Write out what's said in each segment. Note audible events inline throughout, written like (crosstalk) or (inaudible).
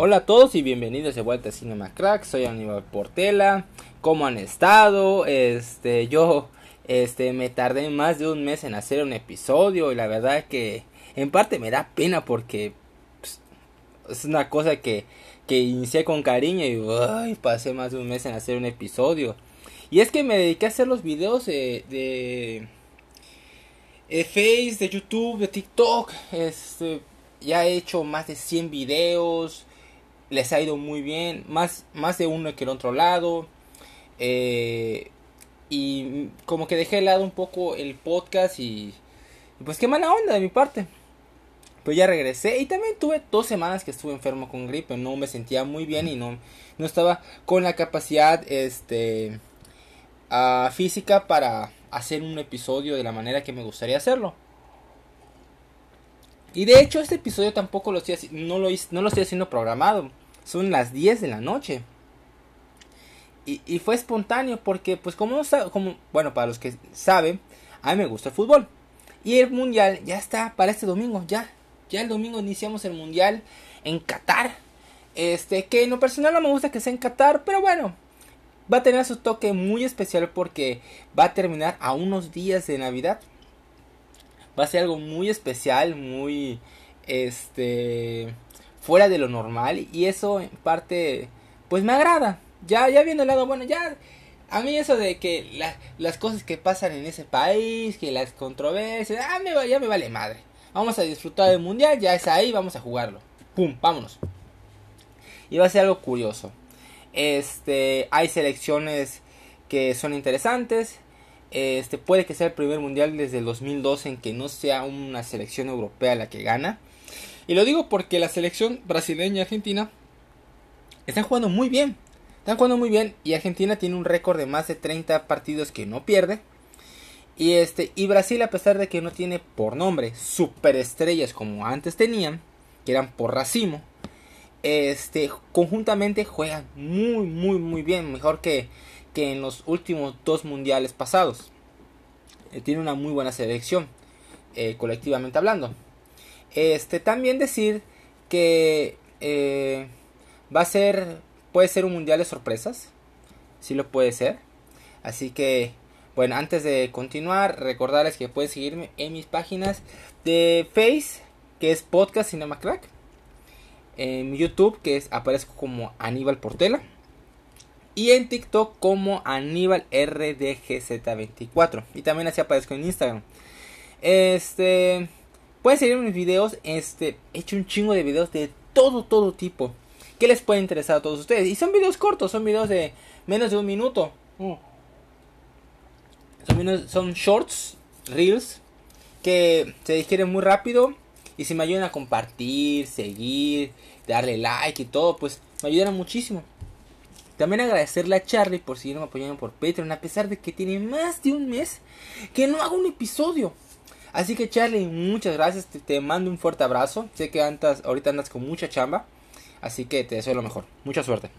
Hola a todos y bienvenidos de vuelta a Cinema Crack. Soy Aníbal Portela. ¿Cómo han estado? Este, yo este me tardé más de un mes en hacer un episodio y la verdad que en parte me da pena porque pues, es una cosa que que inicié con cariño y ay, pasé más de un mes en hacer un episodio. Y es que me dediqué a hacer los videos de, de, de Face, de YouTube, de TikTok. Este, ya he hecho más de 100 videos les ha ido muy bien, más, más de uno que el otro lado. Eh, y como que dejé de lado un poco el podcast y, pues qué mala onda de mi parte. Pues ya regresé y también tuve dos semanas que estuve enfermo con gripe, no me sentía muy bien y no, no estaba con la capacidad este, uh, física para hacer un episodio de la manera que me gustaría hacerlo. Y de hecho este episodio tampoco lo estoy, no lo, no lo estoy haciendo programado. Son las 10 de la noche. Y, fue espontáneo porque pues como, como, bueno, para los que saben, a mí me gusta el fútbol. Y el mundial ya está para este domingo, ya. Ya el domingo iniciamos el mundial en Qatar. Este, que en lo personal no me gusta que sea en Qatar, pero bueno, va a tener su toque muy especial porque va a terminar a unos días de Navidad va a ser algo muy especial, muy este fuera de lo normal y eso en parte pues me agrada. Ya ya viendo el lado bueno, ya a mí eso de que las cosas que pasan en ese país, que las controversias, ah, me, ya me vale madre. Vamos a disfrutar del mundial, ya es ahí, vamos a jugarlo. Pum, vámonos. Y va a ser algo curioso. Este, hay selecciones que son interesantes. Este puede que sea el primer mundial desde el 2012 en que no sea una selección europea la que gana. Y lo digo porque la selección brasileña y argentina están jugando muy bien. Están jugando muy bien y Argentina tiene un récord de más de 30 partidos que no pierde. Y este y Brasil a pesar de que no tiene por nombre superestrellas como antes tenían, que eran por racimo, este conjuntamente juegan muy muy muy bien, mejor que que en los últimos dos mundiales pasados. Eh, tiene una muy buena selección, eh, colectivamente hablando. Este, también decir que eh, va a ser, puede ser un mundial de sorpresas, si lo puede ser. Así que, bueno, antes de continuar, recordarles que pueden seguirme en mis páginas de Face, que es Podcast Cinema Crack. En YouTube, que es, aparezco como Aníbal Portela y en TikTok como Aníbal RDGZ24. Y también así aparezco en Instagram. Este. Pueden seguir mis videos. Este. He hecho un chingo de videos de todo, todo tipo. Que les puede interesar a todos ustedes. Y son videos cortos, son videos de menos de un minuto. Mm. Son, son shorts, reels. Que se digieren muy rápido. Y si me ayudan a compartir, seguir, darle like y todo, pues me ayudan muchísimo. También agradecerle a Charlie por seguirme apoyando por Patreon, a pesar de que tiene más de un mes que no hago un episodio. Así que Charlie, muchas gracias, te, mando un fuerte abrazo. Sé que andas, ahorita andas con mucha chamba, así que te deseo lo mejor. Mucha suerte.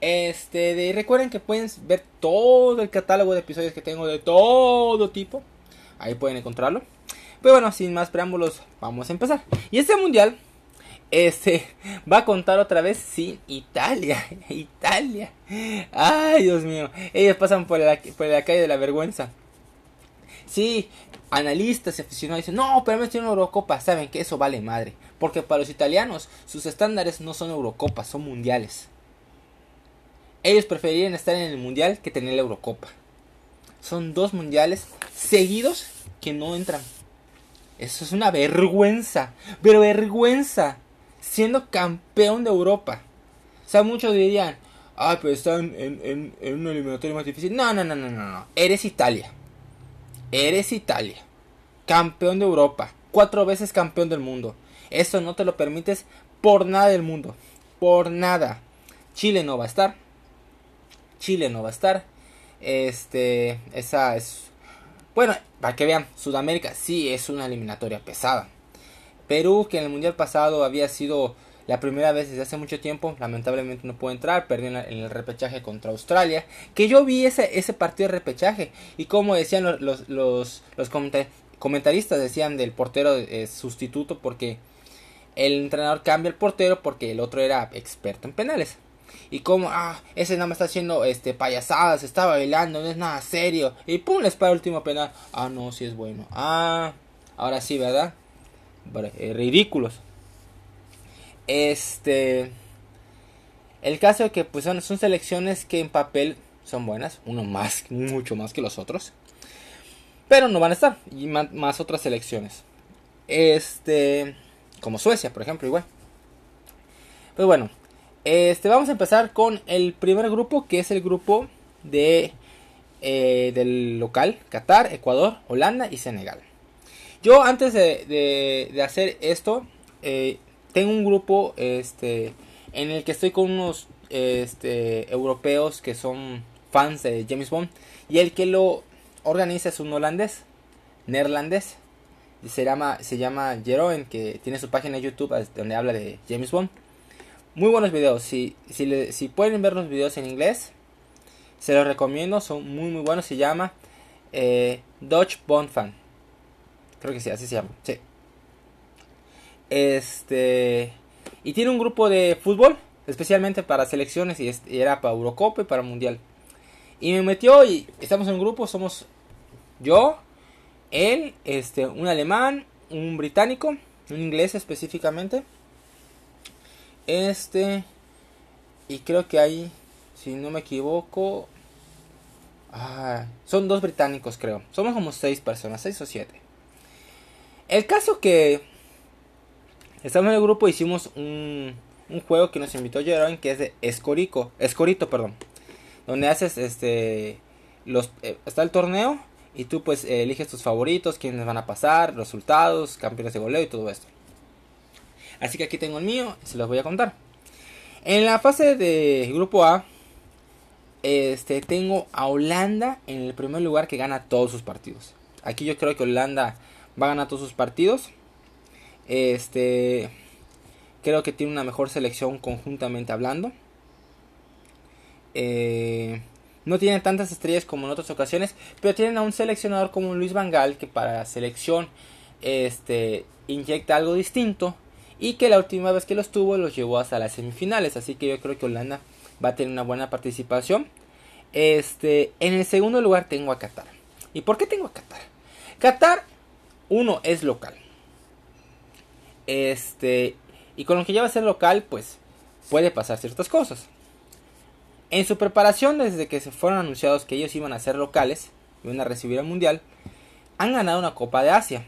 Este, de, recuerden que pueden ver todo el catálogo de episodios que tengo de todo tipo. Ahí pueden encontrarlo. Pero bueno, sin más preámbulos, vamos a empezar. Y este mundial este (laughs) va a contar otra vez sin Italia. (laughs) Italia. Ay, Dios mío. Ellos pasan por la, por la calle de la vergüenza. Sí, analistas y aficionados dicen, no, pero me estoy en Eurocopa. Saben que eso vale madre. Porque para los italianos sus estándares no son Eurocopas, son mundiales. Ellos preferirían estar en el mundial que tener la Eurocopa. Son dos mundiales seguidos que no entran. Eso es una vergüenza. Pero vergüenza siendo campeón de Europa. O sea, muchos dirían, ay, pero están en, en, en un eliminatorio más difícil. No, no, no, no, no, no. Eres Italia. Eres Italia. Campeón de Europa. Cuatro veces campeón del mundo. Eso no te lo permites por nada del mundo. Por nada. Chile no va a estar. Chile no va a estar. Este, esa es... Bueno, para que vean, Sudamérica sí es una eliminatoria pesada. Perú, que en el Mundial pasado había sido la primera vez desde hace mucho tiempo, lamentablemente no pudo entrar, perdió en, el repechaje contra Australia. Que yo vi ese, ese partido de repechaje y como decían los, los, los, comentaristas, decían del portero eh, sustituto porque el entrenador cambia el portero porque el otro era experto en penales. Y como, ah, ese nada más está haciendo este, payasadas, está bailando, no es nada serio. Y pum, les para el último penal. Ah, no, sí es bueno. Ah, ahora sí, ¿verdad? Eh, ridículos. Este. El caso es que pues son, son selecciones que en papel son buenas, uno más, mucho más que los otros. Pero no van a estar. Y más, otras selecciones. Este. Como Suecia, por ejemplo, igual. Pues bueno. Este, vamos a empezar con el primer grupo, que es el grupo de, eh, del local, Qatar, Ecuador, Holanda y Senegal. Yo antes de, de hacer esto, eh, tengo un grupo este, en el que estoy con unos este, europeos que son fans de James Bond. Y el que lo organiza es un holandés, neerlandés. Se llama, se llama Jeroen, que tiene su página de YouTube donde habla de James Bond. Muy buenos videos. Si, si, si pueden ver los videos en inglés, se los recomiendo. Son muy, muy buenos. Se llama eh, Dodge Bond Fan. Creo que sí, así se llama. Sí. Este. Y tiene un grupo de fútbol, especialmente para selecciones, y, era para Eurocopa y para Mundial. Y me metió y estamos en un grupo, somos yo, él, este, un alemán, un británico, un inglés específicamente. Este. Y creo que hay, si no me equivoco, son dos británicos creo. Somos como seis personas, seis o siete. El caso que Estamos en el grupo, hicimos un, un juego que nos invitó Jeroen, que es de Escorico, Escorito, perdón. Donde haces este los eh, está el torneo y tú pues eliges tus favoritos, quiénes van a pasar, resultados, campeones de goleo y todo esto. Así que aquí tengo el mío, se los voy a contar. En la fase de grupo A este tengo a Holanda en el primer lugar que gana todos sus partidos. Aquí yo creo que Holanda va a ganar todos sus partidos. Este creo que tiene una mejor selección conjuntamente hablando. Eh, no tiene tantas estrellas como en otras ocasiones, pero tienen a un seleccionador como Luis Vangal que para la selección este, inyecta algo distinto y que la última vez que los tuvo los llevó hasta las semifinales, así que yo creo que Holanda va a tener una buena participación. Este, en el segundo lugar tengo a Qatar. ¿Y por qué tengo a Qatar? Qatar, uno, es local. Este, y con lo que ya va a ser local, pues puede pasar ciertas cosas. En su preparación, desde que se fueron anunciados que ellos iban a ser locales, iban a recibir el mundial, han ganado una Copa de Asia.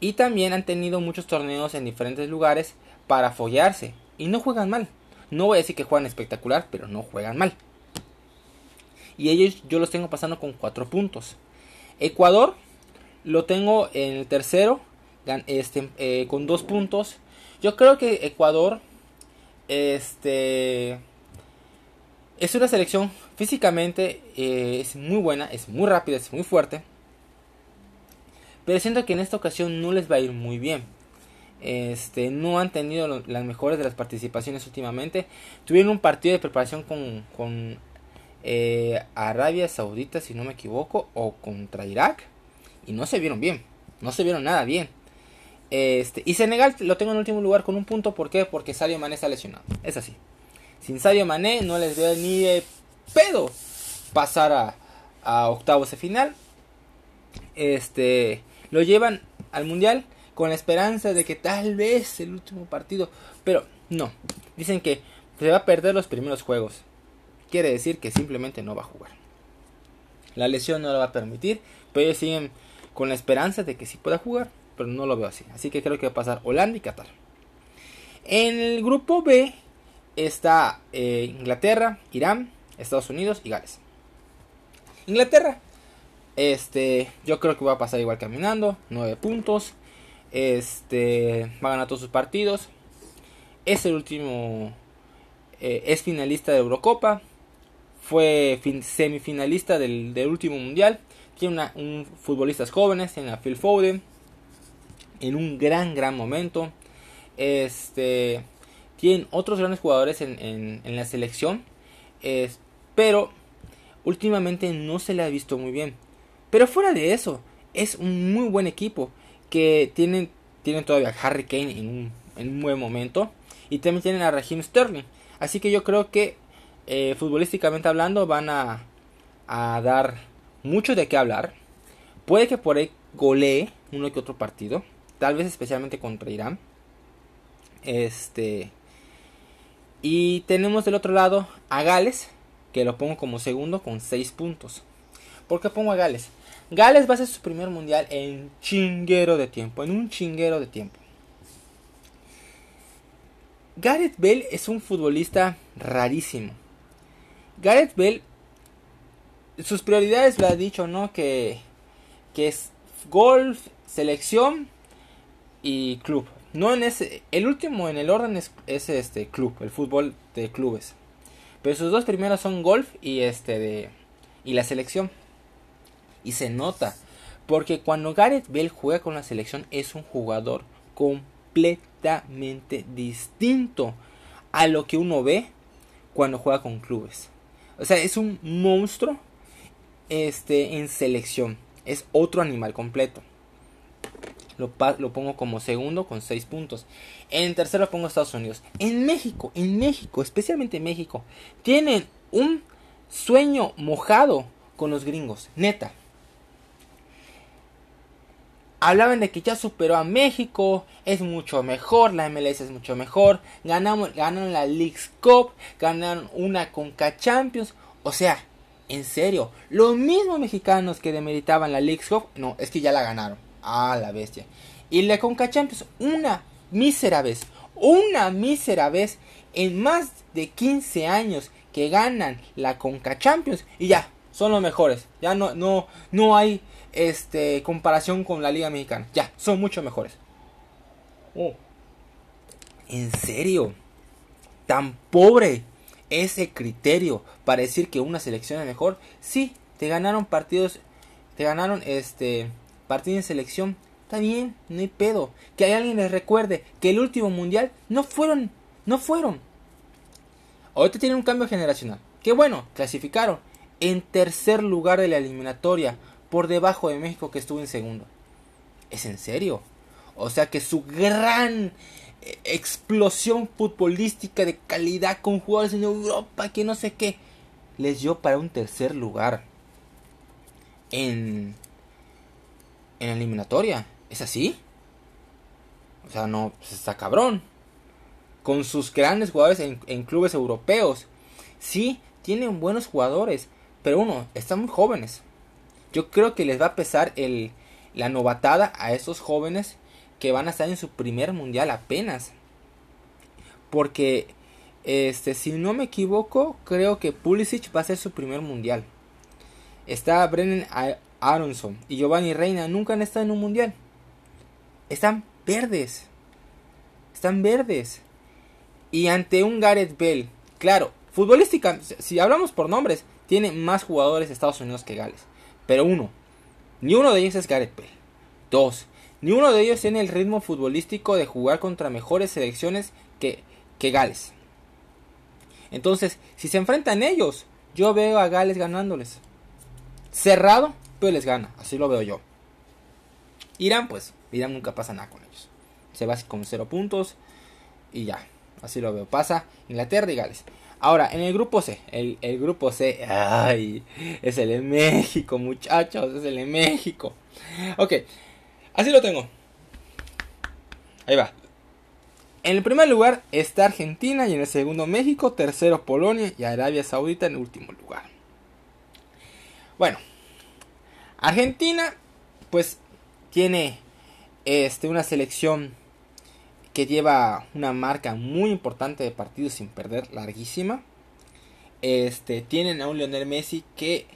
Y también han tenido muchos torneos en diferentes lugares para follarse. Y no juegan mal. No voy a decir que juegan espectacular, pero no juegan mal. Y ellos yo los tengo pasando con 4 puntos. Ecuador lo tengo en el tercero este, eh, con dos puntos. Yo creo que Ecuador este, es una selección físicamente eh, es muy buena, es muy rápida, es muy fuerte. Pero siento que en esta ocasión no les va a ir muy bien. Este, no han tenido las mejores de las participaciones últimamente. Tuvieron un partido de preparación con, eh, Arabia Saudita, si no me equivoco, o contra Irak. Y no se vieron bien. No se vieron nada bien. Este, y Senegal lo tengo en último lugar con un punto. ¿Por qué? Porque Sadio Mané está lesionado. Es así. Sin Sadio Mané no les veo ni de pedo pasar a, a octavos de final. Este, lo llevan al mundial con la esperanza de que tal vez el último partido. Pero no. Dicen que se va a perder los primeros juegos. Quiere decir que simplemente no va a jugar. La lesión no lo va a permitir. Pero ellos siguen con la esperanza de que sí pueda jugar pero no lo veo así. Así que creo que va a pasar Holanda y Qatar. En el grupo B está eh, Inglaterra, Irán, Estados Unidos y Gales. Inglaterra, este, yo creo que va a pasar igual caminando, 9 puntos. Este, va a ganar todos sus partidos. Es el último, eh, es finalista de Eurocopa. fue semifinalista del, último mundial. Tiene una, un, futbolistas jóvenes, tiene a Phil Foden en un gran, gran momento. Este, tienen otros grandes jugadores en, en, la selección, pero últimamente no se le ha visto muy bien. Pero fuera de eso, es un muy buen equipo que tienen, tienen todavía a Harry Kane en un, en un buen momento y también tienen a Raheem Sterling. Así que yo creo que eh, futbolísticamente hablando van a, a dar mucho de qué hablar. Puede que por ahí golee uno que otro partido. Tal vez especialmente contra Irán. Este. Y tenemos del otro lado a Gales. Que lo pongo como segundo con 6 puntos. ¿Por qué pongo a Gales? Gales va a ser su primer mundial en chinguero de tiempo. En un chinguero de tiempo. Gareth Bale es un futbolista rarísimo. Gareth Bale, sus prioridades lo ha dicho, ¿no? Que, que es golf, selección y club. No en ese, el último en el orden es, este club, el fútbol de clubes. Pero sus dos primeros son golf y este de y la selección. Y se nota, porque cuando Gareth Bale juega con la selección es un jugador completamente distinto a lo que uno ve cuando juega con clubes. O sea, es un monstruo este, en selección. Es otro animal completo. Lo, pongo como segundo con 6 puntos. En tercero pongo Estados Unidos. En México, en México, especialmente en México, tienen un sueño mojado con los gringos. Neta. Hablaban de que ya superó a México, es mucho mejor, la MLS es mucho mejor, ganamos, ganaron la League's Cup, ganaron una Conca Champions, o sea, en serio, los mismos mexicanos que demeritaban la League's Cup, no, es que ya la ganaron, ah, la bestia, y la Conca Champions, una mísera vez, una mísera vez, en más de 15 años que ganan la Conca Champions, y ya, son los mejores, ya no, no, no hay este, comparación con la Liga Mexicana. Ya, son mucho mejores. Oh. ¿En serio? ¿Tan pobre ese criterio para decir que una selección es mejor? Sí, te ganaron partidos, te ganaron este partido en selección. Está bien, no hay pedo. Que alguien les recuerde que el último mundial no fueron, no fueron. Ahorita tienen un cambio generacional. Que bueno, clasificaron en tercer lugar de la eliminatoria por debajo de México que estuvo en segundo. ¿Es en serio? O sea que su gran eh, explosión futbolística de calidad con jugadores en Europa, que no sé qué, les dio para un tercer lugar en, en la eliminatoria. ¿Es así? O sea, no, pues está cabrón. Con sus grandes jugadores en, en clubes europeos. Sí, tienen buenos jugadores, pero uno, están muy jóvenes. Yo creo que les va a pesar el, la novatada a esos jóvenes que van a estar en su primer mundial apenas. Porque, este, si no me equivoco, creo que Pulisic va a ser su primer mundial. Está Brennan Aronson y Giovanni Reina nunca han estado en un mundial. Están verdes. Están verdes. Y ante un Gareth Bell, claro, futbolística, si hablamos por nombres, tiene más jugadores Estados Unidos que Gales. Pero uno, ni uno de ellos es Gareth Bale. Dos, ni uno de ellos tiene el ritmo futbolístico de jugar contra mejores selecciones que, que Gales. Entonces, si se enfrentan ellos, yo veo a Gales ganándoles. Cerrado, pero les gana. Así lo veo yo. Irán, pues, Irán nunca pasa nada con ellos. Se va con cero puntos y ya. Así lo veo. Pasa Inglaterra y Gales. Ahora, en el grupo C, el, grupo C, ay, es el de México, muchachos, es el de México. Ok, así lo tengo. Ahí va. En el primer lugar está Argentina y en el segundo México, tercero Polonia y Arabia Saudita en último lugar. Bueno, Argentina pues tiene este, una selección que lleva una marca muy importante de partidos sin perder, larguísima. Este, tienen a un Lionel Messi que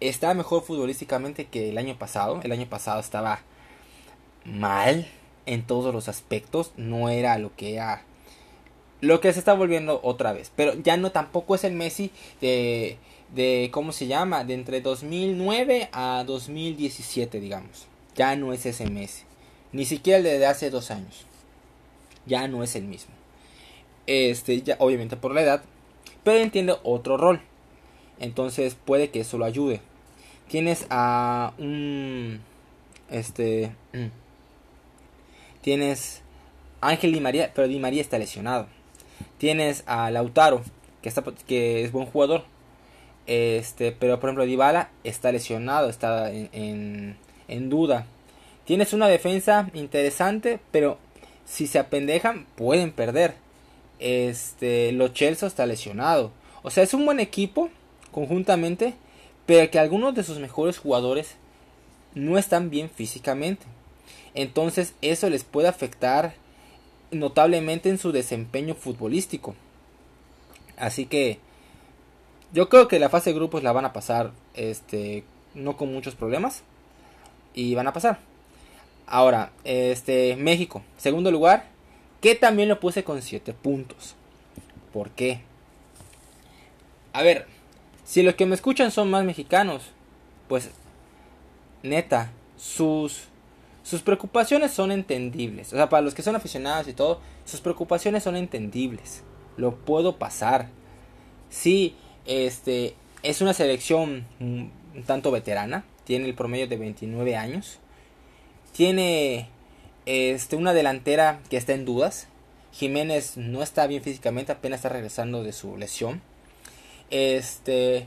está mejor futbolísticamente que el año pasado. El año pasado estaba mal en todos los aspectos, no era lo que era lo que se está volviendo otra vez, pero ya no tampoco es el Messi de de, ¿cómo se llama? De entre 2009 a 2017, digamos. Ya no es ese Messi. Ni siquiera el de hace dos años. Ya no es el mismo. Este, ya, obviamente por la edad. Pero entiende otro rol. Entonces puede que eso lo ayude. Tienes a un. Este. Mm, tienes Ángel Di María, pero Di María está lesionado. Tienes a Lautaro, que, está, que es buen jugador. Este, pero por ejemplo, Dybala está lesionado, está en, en, duda. Tienes una defensa interesante, pero si se apendejan, pueden perder. Este, Lo Chelsea está lesionado. O sea, es un buen equipo conjuntamente, pero que algunos de sus mejores jugadores no están bien físicamente. Entonces, eso les puede afectar notablemente en su desempeño futbolístico. Así que yo creo que la fase de grupos la van a pasar este no con muchos problemas y van a pasar. Ahora, este México, segundo lugar, que también lo puse con 7 puntos. ¿Por qué? A ver, si los que me escuchan son más mexicanos, pues neta, sus sus preocupaciones son entendibles. O sea, para los que son aficionados y todo, sus preocupaciones son entendibles. Lo puedo pasar. Sí, este es una selección un tanto veterana, tiene el promedio de 29 años. Tiene este una delantera que está en dudas. Jiménez no está bien físicamente, apenas está regresando de su lesión. Este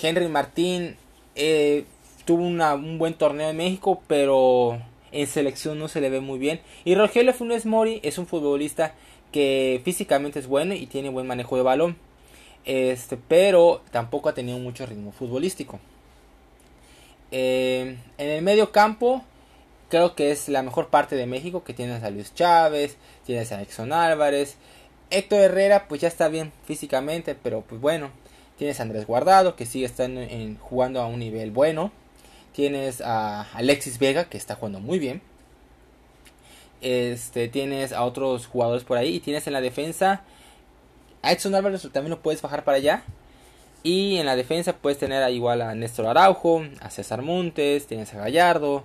Henry Martín eh, tuvo un buen torneo en México, pero en selección no se le ve muy bien. Y Rogelio Funes Mori es un futbolista que físicamente es bueno y tiene buen manejo de balón. Este, pero tampoco ha tenido mucho ritmo futbolístico. Eh, en el medio campo, creo que es la mejor parte de México, que tienes a Luis Chávez, tienes a Exxon Álvarez. Héctor Herrera, pues ya está bien físicamente, pero pues bueno. Tienes a Andrés Guardado, que sigue estando en, jugando a un nivel bueno. Tienes a Alexis Vega, que está jugando muy bien. Este, tienes a otros jugadores por ahí. Y tienes en la defensa a Edson Álvarez, también lo puedes bajar para allá. Y en la defensa puedes tener igual a Néstor Araujo, a César Montes, tienes a Gallardo.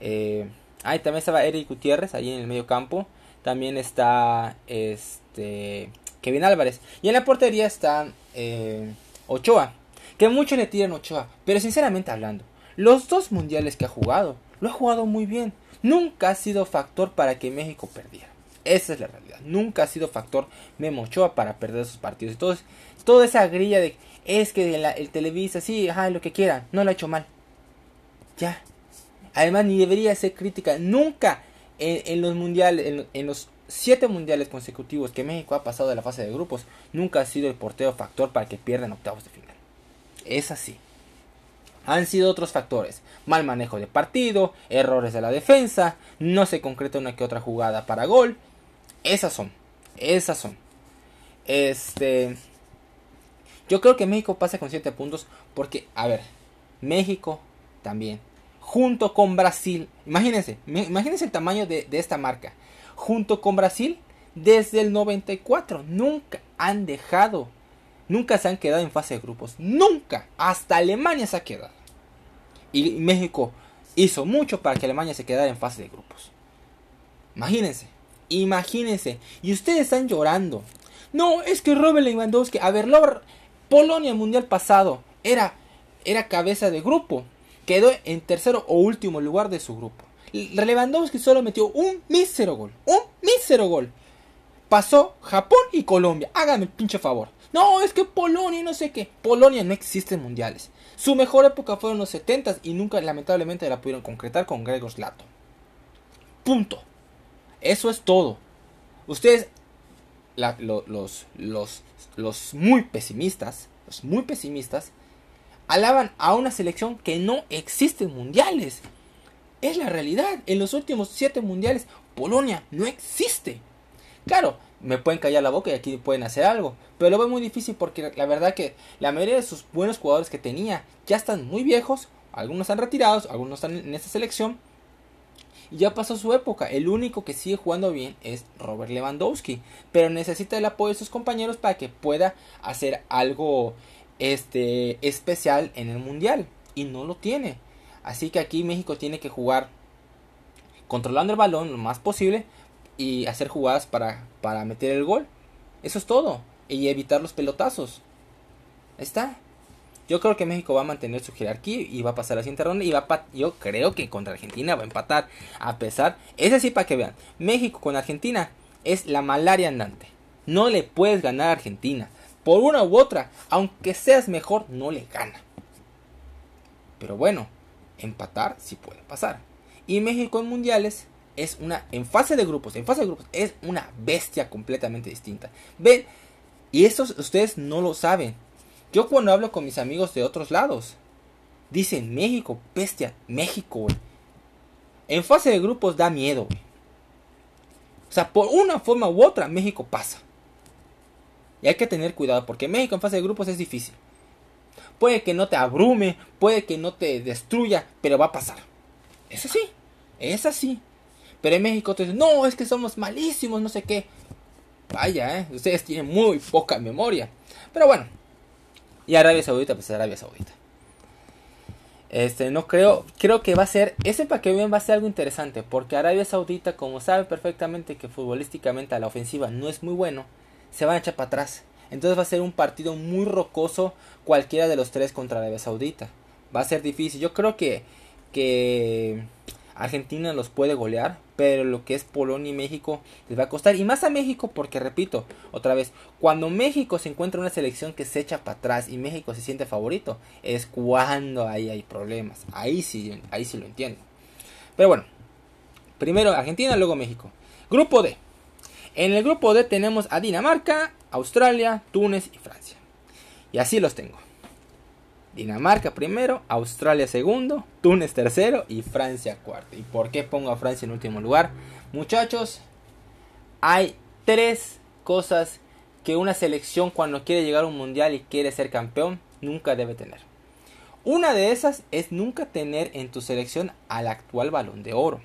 Eh, ahí también estaba Eric Gutiérrez, ahí en el medio campo. También está este Kevin Álvarez. Y en la portería está eh, Ochoa. Que muchos le tiran Ochoa. Pero sinceramente hablando, los dos mundiales que ha jugado, lo ha jugado muy bien. Nunca ha sido factor para que México perdiera. Esa es la realidad. Nunca ha sido factor Memo Ochoa para perder sus partidos. Entonces, toda esa grilla de es que el Televisa, sí, ajá, lo que quiera, no lo ha hecho mal. Ya. Además, ni debería ser crítica. Nunca en, los mundiales, en, en, los siete mundiales consecutivos que México ha pasado de la fase de grupos, nunca ha sido el portero factor para que pierdan octavos de final. Es así han sido otros factores. Mal manejo de partido, errores de la defensa, no se concreta una que otra jugada para gol. Esas son, esas son. Este, yo creo que México pasa con 7 puntos porque, a ver, México también, junto con Brasil, imagínense, imagínense el tamaño de, de esta marca, junto con Brasil, desde el 94, nunca han dejado Nunca se han quedado en fase de grupos. Nunca. Hasta Alemania se ha quedado. Y México hizo mucho para que Alemania se quedara en fase de grupos. Imagínense. Imagínense. Y ustedes están llorando. No, es que Robert Lewandowski. A ver, Polonia el mundial pasado era, era cabeza de grupo. Quedó en tercero o último lugar de su grupo. Lewandowski solo metió un mísero gol. Un mísero gol. Pasó Japón y Colombia. Háganme el pinche favor. No, es que Polonia no sé qué. Polonia no existe en mundiales. Su mejor época fueron los 70 y nunca lamentablemente la pudieron concretar con Gregor Slato. Punto. Eso es todo. Ustedes, los, los, los muy pesimistas, los muy pesimistas, alaban a una selección que no existe en mundiales. Es la realidad. En los últimos 7 mundiales, Polonia no existe. Claro, me pueden callar la boca y aquí pueden hacer algo. Pero lo veo muy difícil porque la verdad que la mayoría de sus buenos jugadores que tenía ya están muy viejos. Algunos están retirados, algunos están en esta selección. Y ya pasó su época. El único que sigue jugando bien es Robert Lewandowski. Pero necesita el apoyo de sus compañeros para que pueda hacer algo este especial en el mundial y no lo tiene. Así que aquí México tiene que jugar controlando el balón lo más posible y hacer jugadas para, para meter el gol. Eso es todo. Y evitar los pelotazos. Está. Yo creo que México va a mantener su jerarquía y va a pasar a la siguiente ronda. Y va yo creo que contra Argentina va a empatar. A pesar. Es así para que vean. México con Argentina es la malaria andante. No le puedes ganar a Argentina. Por una u otra. Aunque seas mejor, no le gana. Pero bueno, empatar sí puede pasar. Y México en mundiales es una. En fase de grupos. En fase de grupos es una bestia completamente distinta. Ven. Y eso ustedes no lo saben. Yo cuando hablo con mis amigos de otros lados, dicen México, bestia, México, güey. En fase de grupos da miedo, güey. O sea, por una forma u otra, México pasa. Y hay que tener cuidado, porque México en fase de grupos es difícil. Puede que no te abrume, puede que no te destruya, pero va a pasar. Es así, es así. Pero en México te no, es que somos malísimos, no sé qué. Vaya, ¿eh? ustedes tienen muy poca memoria. Pero bueno, y Arabia Saudita, pues Arabia Saudita. Este, no creo, creo que va a ser, ese que vean va a ser algo interesante, porque Arabia Saudita, como sabe perfectamente que futbolísticamente a la ofensiva no es muy bueno, se van a echar para atrás. Entonces va a ser un partido muy rocoso cualquiera de los tres contra Arabia Saudita. Va a ser difícil. Yo creo que, que Argentina los puede golear, pero lo que es Polonia y México les va a costar. Y más a México porque, repito, otra vez, cuando México se encuentra una selección que se echa para atrás y México se siente favorito, es cuando ahí hay problemas. Ahí sí, ahí sí lo entiendo. Pero bueno, primero Argentina, luego México. Grupo D. En el grupo D tenemos a Dinamarca, Australia, Túnez y Francia. Y así los tengo. Dinamarca primero, Australia segundo, Túnez tercero y Francia cuarto. ¿Y por qué pongo a Francia en último lugar? Muchachos, hay tres cosas que una selección cuando quiere llegar a un mundial y quiere ser campeón nunca debe tener. Una de esas es nunca tener en tu selección al actual balón de oro.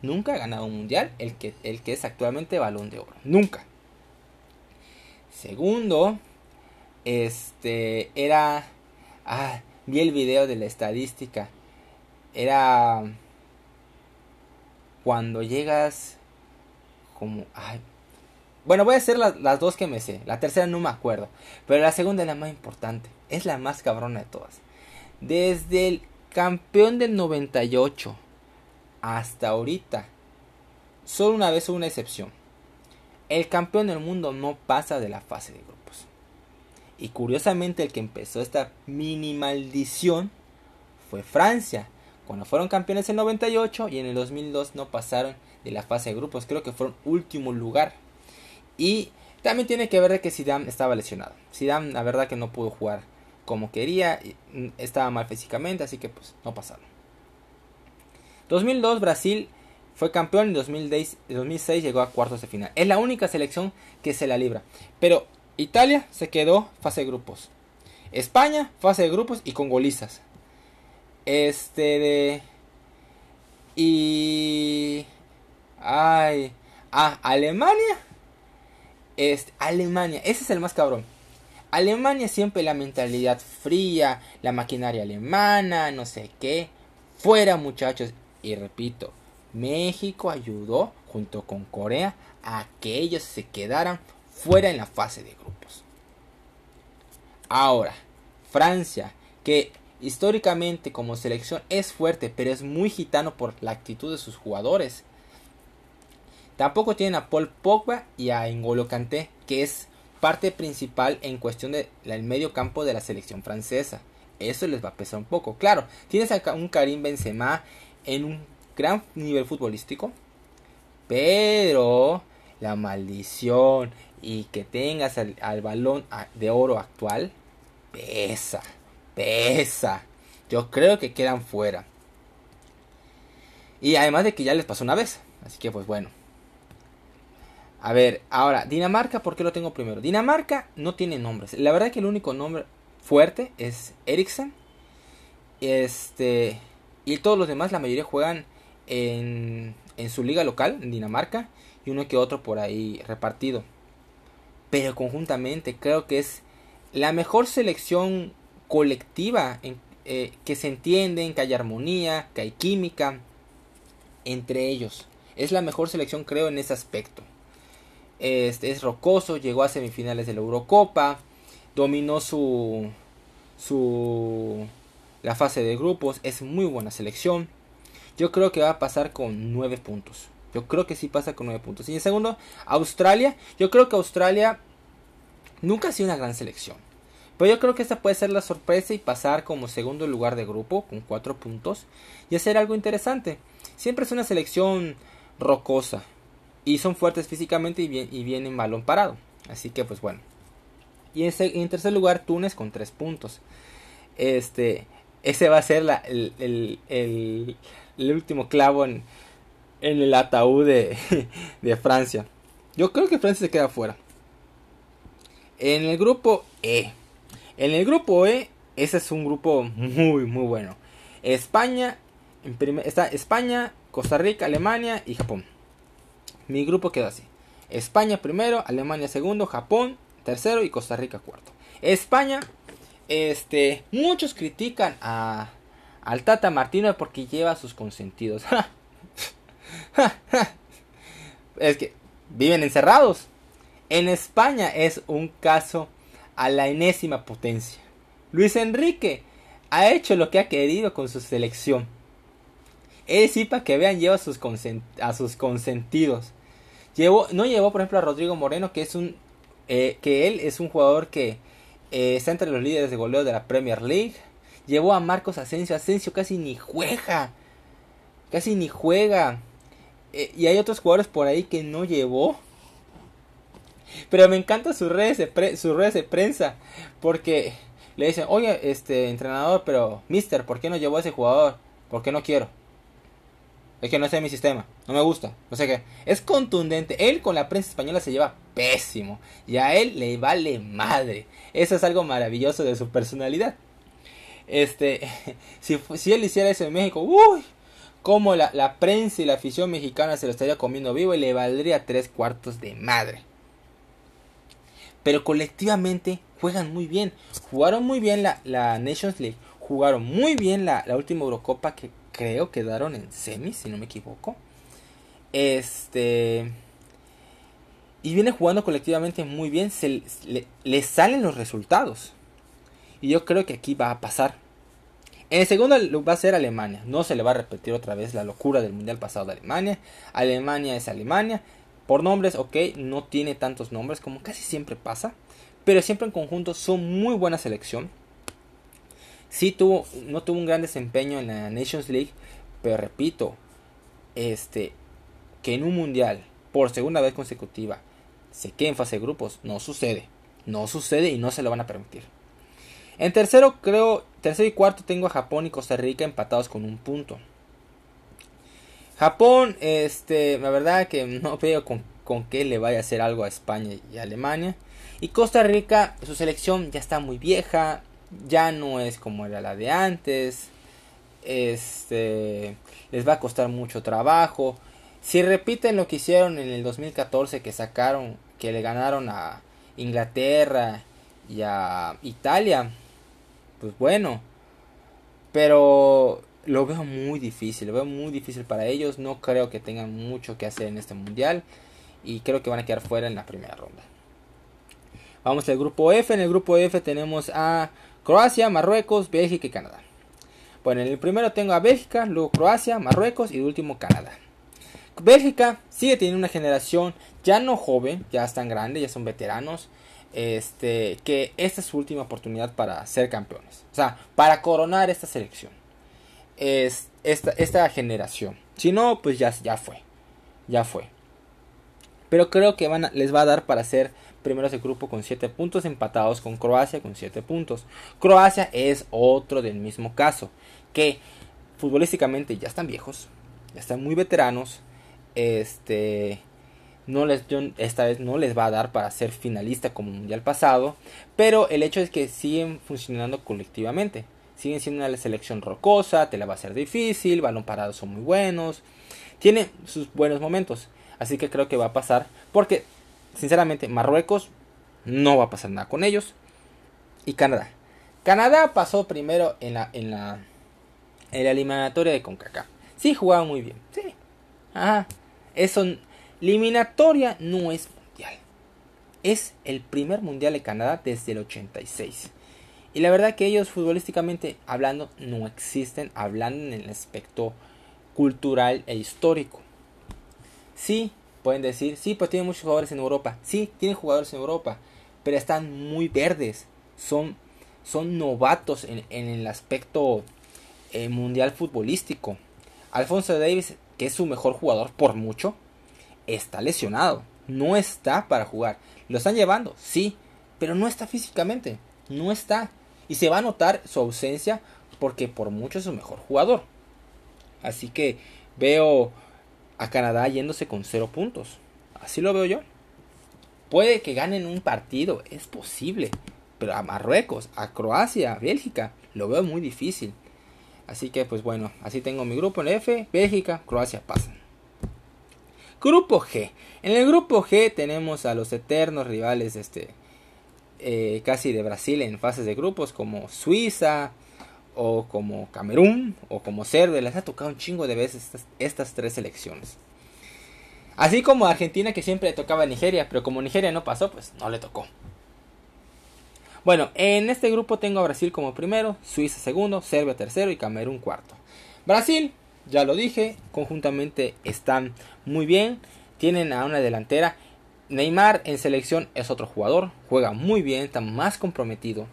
Nunca ha ganado un mundial el que, el que es actualmente balón de oro. Nunca. Segundo, este era Ah, vi el video de la estadística. Era cuando llegas como... Ay, bueno, voy a hacer las, dos que me sé. La tercera no me acuerdo. Pero la segunda es la más importante. Es la más cabrona de todas. Desde el campeón del 98 hasta ahorita. Solo una vez hubo una excepción. El campeón del mundo no pasa de la fase de grupo. Y curiosamente el que empezó esta mini maldición fue Francia. Cuando fueron campeones en 98 y en el 2002 no pasaron de la fase de grupos. Creo que fueron último lugar. Y también tiene que ver de que Zidane estaba lesionado. Zidane la verdad que no pudo jugar como quería. Mm, estaba mal físicamente así que pues no pasaron. 2002 Brasil fue campeón en 2006, 2006 llegó a cuartos de final. Es la única selección que se la libra. Pero Italia se quedó fase de grupos. España, fase de grupos y con golizas. Este de. Y. Ay. Ah, Alemania. Este, Alemania, ese es el más cabrón. Alemania siempre la mentalidad fría, la maquinaria alemana, no sé qué. Fuera muchachos. Y repito, México ayudó junto con Corea a que ellos se quedaran fuera en la fase de grupos. Ahora, Francia, que históricamente como selección es fuerte, pero es muy gitano por la actitud de sus jugadores. Tampoco tienen a Paul Pogba y a N'Golo Kanté, que es parte principal en cuestión del medio campo de la selección francesa. Eso les va a pesar un poco. Claro, tienes a un Karim Benzema en un gran nivel futbolístico, pero la maldición, y que tengas al, balón de oro actual, pesa, pesa. Yo creo que quedan fuera. Y además de que ya les pasó una vez. Así que pues bueno. A ver, ahora, Dinamarca, ¿por qué lo tengo primero? Dinamarca no tiene nombres. La verdad que el único nombre fuerte es Eriksen. Este. Y todos los demás, la mayoría juegan en, en su liga local, en Dinamarca. Y uno que otro por ahí repartido pero conjuntamente creo que es la mejor selección colectiva, eh, que se entienden, que hay armonía, que hay química entre ellos. Es la mejor selección creo en ese aspecto. Este es rocoso, llegó a semifinales de la Eurocopa, dominó su su la fase de grupos, es muy buena selección. Yo creo que va a pasar con 9 puntos. Yo creo que sí pasa con 9 puntos. Y en segundo, Australia. Yo creo que Australia nunca ha sido una gran selección. Pero yo creo que esta puede ser la sorpresa y pasar como segundo lugar de grupo con 4 puntos y hacer algo interesante. Siempre es una selección rocosa y son fuertes físicamente y, bien, y vienen balón parado. Así que pues bueno. Y en, tercer lugar Túnez con 3 puntos. Este, ese va a ser el, el, último clavo en, en el ataúd de, (laughs) de Francia. Yo creo que Francia se queda fuera. En el grupo E. En el grupo E, ese es un grupo muy, muy bueno. España, está España, Costa Rica, Alemania y Japón. Mi grupo queda así. España primero, Alemania segundo, Japón tercero y Costa Rica cuarto. España, este, muchos critican a, al Tata Martino porque lleva sus consentidos. (laughs) (laughs) es que viven encerrados. En España es un caso a la enésima potencia. Luis Enrique ha hecho lo que ha querido con su selección. Él sí, para que vean, lleva a sus, consentidos. Llevó, no llevó, por ejemplo, a Rodrigo Moreno, que es un. Eh, que él es un jugador que eh, está entre los líderes de goleo de la Premier League. Llevó a Marcos Asensio. Asensio casi ni juega. Casi ni juega. Eh, y hay otros jugadores por ahí que no llevó. Pero me encanta sus redes de, sus redes de prensa. Porque le dicen, oye, este entrenador, pero Mister, ¿por qué no llevó a ese jugador? ¿Por qué no quiero? Es que no sé mi sistema, no me gusta, no sé qué. Es contundente. Él con la prensa española se lleva pésimo. Y a él le vale madre. Eso es algo maravilloso de su personalidad. Este, (laughs) si, si él hiciera eso en México, uy, como la, la, prensa y la afición mexicana se lo estaría comiendo vivo y le valdría tres cuartos de madre. Pero colectivamente juegan muy bien. Jugaron muy bien la, la Nations League. Jugaron muy bien la, la última Eurocopa que creo quedaron en semis, si no me equivoco. Este. Y viene jugando colectivamente muy bien. Se, le, salen los resultados. Y yo creo que aquí va a pasar. En segundo va a ser Alemania. No se le va a repetir otra vez la locura del mundial pasado de Alemania. Alemania es Alemania. Por nombres, ok, no tiene tantos nombres como casi siempre pasa. Pero siempre en conjunto son muy buena selección. Sí tuvo, no tuvo un gran desempeño en la Nations League, pero repito, este, que en un mundial, por segunda vez consecutiva, se quede en fase de grupos, no sucede. No sucede y no se lo van a permitir. En tercero, creo, tercero y cuarto tengo a Japón y Costa Rica empatados con un punto. Japón, este, la verdad que no (laughs) veo con, con qué le vaya a hacer algo a España y Alemania. Y Costa Rica, su selección ya está muy vieja, ya no es como era la de antes. Este les va a costar mucho trabajo. Si repiten lo que hicieron en el 2014 que sacaron, que le ganaron a Inglaterra y a Italia, pues bueno, pero lo veo muy difícil, lo veo muy difícil para ellos, no creo que tengan mucho que hacer en este mundial y creo que van a quedar fuera en la primera ronda. Vamos al grupo F, en el grupo F tenemos a Croacia, Marruecos, Bélgica y Canadá. Bueno, en el primero tengo a Bélgica, luego Croacia, Marruecos y último Canadá. Bélgica sigue teniendo una generación ya no joven, ya están grandes, ya son veteranos. Este, que esta es su última oportunidad para ser campeones. O sea, para coronar esta selección. Es esta, esta generación. Si no, pues ya, ya fue. Ya fue. Pero creo que van les va a dar para ser primeros de grupo con 7 puntos, empatados con Croacia con 7 puntos. Croacia es otro del mismo caso, que futbolísticamente ya están viejos, ya están muy veteranos, este no les esta vez no les va a dar para ser finalista como mundial pasado, pero el hecho es que siguen funcionando colectivamente. Siguen siendo una selección rocosa, te la va a ser difícil, balón parado son muy buenos, tiene sus buenos momentos, así que creo que va a pasar porque sinceramente, Marruecos no va a pasar nada con ellos. Y Canadá. Canadá pasó primero en la, en la, en la eliminatoria de CONCACAF. Sí, jugaba muy bien. Sí. Ajá. Eso, eliminatoria no es mundial. Es el primer mundial de Canadá desde el 86. Y la verdad que ellos futbolísticamente hablando no existen, hablando en el aspecto cultural e histórico. Sí, pueden decir, sí, pues tienen muchos jugadores en Europa. Sí, tienen jugadores en Europa, pero están muy verdes. Son, son novatos en, el aspecto eh, mundial futbolístico. Alfonso Davis, que es su mejor jugador por mucho, está lesionado. No está para jugar. Lo están llevando, sí, pero no está físicamente. No está. Y se va a notar su ausencia porque por mucho es su mejor jugador. Así que veo a Canadá yéndose con cero puntos. Así lo veo yo. Puede que ganen un partido, es posible. Pero a Marruecos, a Croacia, a Bélgica, lo veo muy difícil. Así que pues bueno, así tengo mi grupo en F, Bélgica, Croacia pasan. Grupo G. En el grupo G tenemos a los eternos rivales este, eh, casi de Brasil en fases de grupos como Suiza o como Camerún o como Serbia. Les ha tocado un chingo de veces estas, tres selecciones. Así como Argentina que siempre le tocaba a Nigeria, pero como Nigeria no pasó, pues no le tocó. Bueno, en este grupo tengo a Brasil como primero, Suiza segundo, Serbia tercero y Camerún cuarto. Brasil, ya lo dije, conjuntamente están muy bien, tienen a una delantera Neymar en selección es otro jugador, juega muy bien, está más comprometido.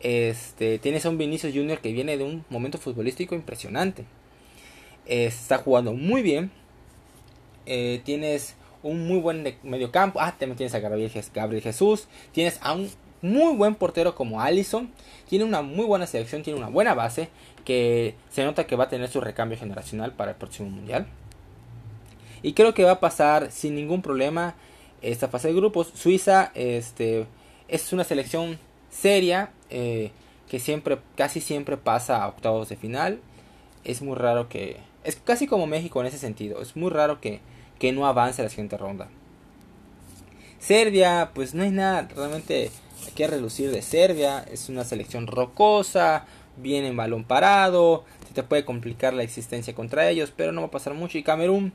Este, tienes a un Vinicius Junior que viene de un momento futbolístico impresionante. está jugando muy bien. Eh, tienes un muy buen mediocampo. Ah, también tienes a Gabriel, Gabriel Jesús. Tienes a un muy buen portero como Allison. Tiene una muy buena selección, tiene una buena base. Que se nota que va a tener su recambio generacional para el próximo mundial. Y creo que va a pasar sin ningún problema esta fase de grupos. Suiza este, es una selección seria eh, que siempre, casi siempre pasa a octavos de final. Es muy raro que... Es casi como México en ese sentido. Es muy raro que, que no avance a la siguiente ronda. Serbia, pues no hay nada realmente que relucir de Serbia. Es una selección rocosa, viene en balón parado. Se te puede complicar la existencia contra ellos, pero no va a pasar mucho. Y Camerún,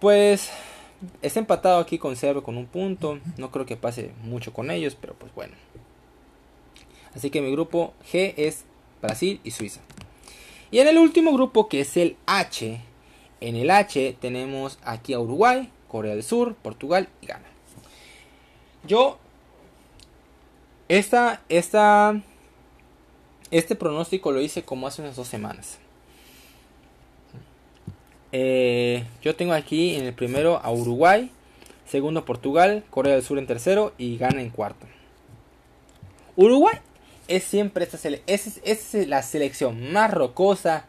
pues Está empatado aquí con con un punto. No creo que pase mucho con ellos, pero pues bueno. Así que mi grupo G es Brasil y Suiza. Y en el último grupo que es el H. En el H tenemos aquí a Uruguay, Corea del Sur, Portugal y Ghana. Yo esta, esta, este pronóstico lo hice como hace unas dos semanas. Eh, yo tengo aquí en el primero a Uruguay, segundo Portugal, Corea del Sur en tercero y Ghana en cuarto. Uruguay es siempre esta es, la selección más rocosa,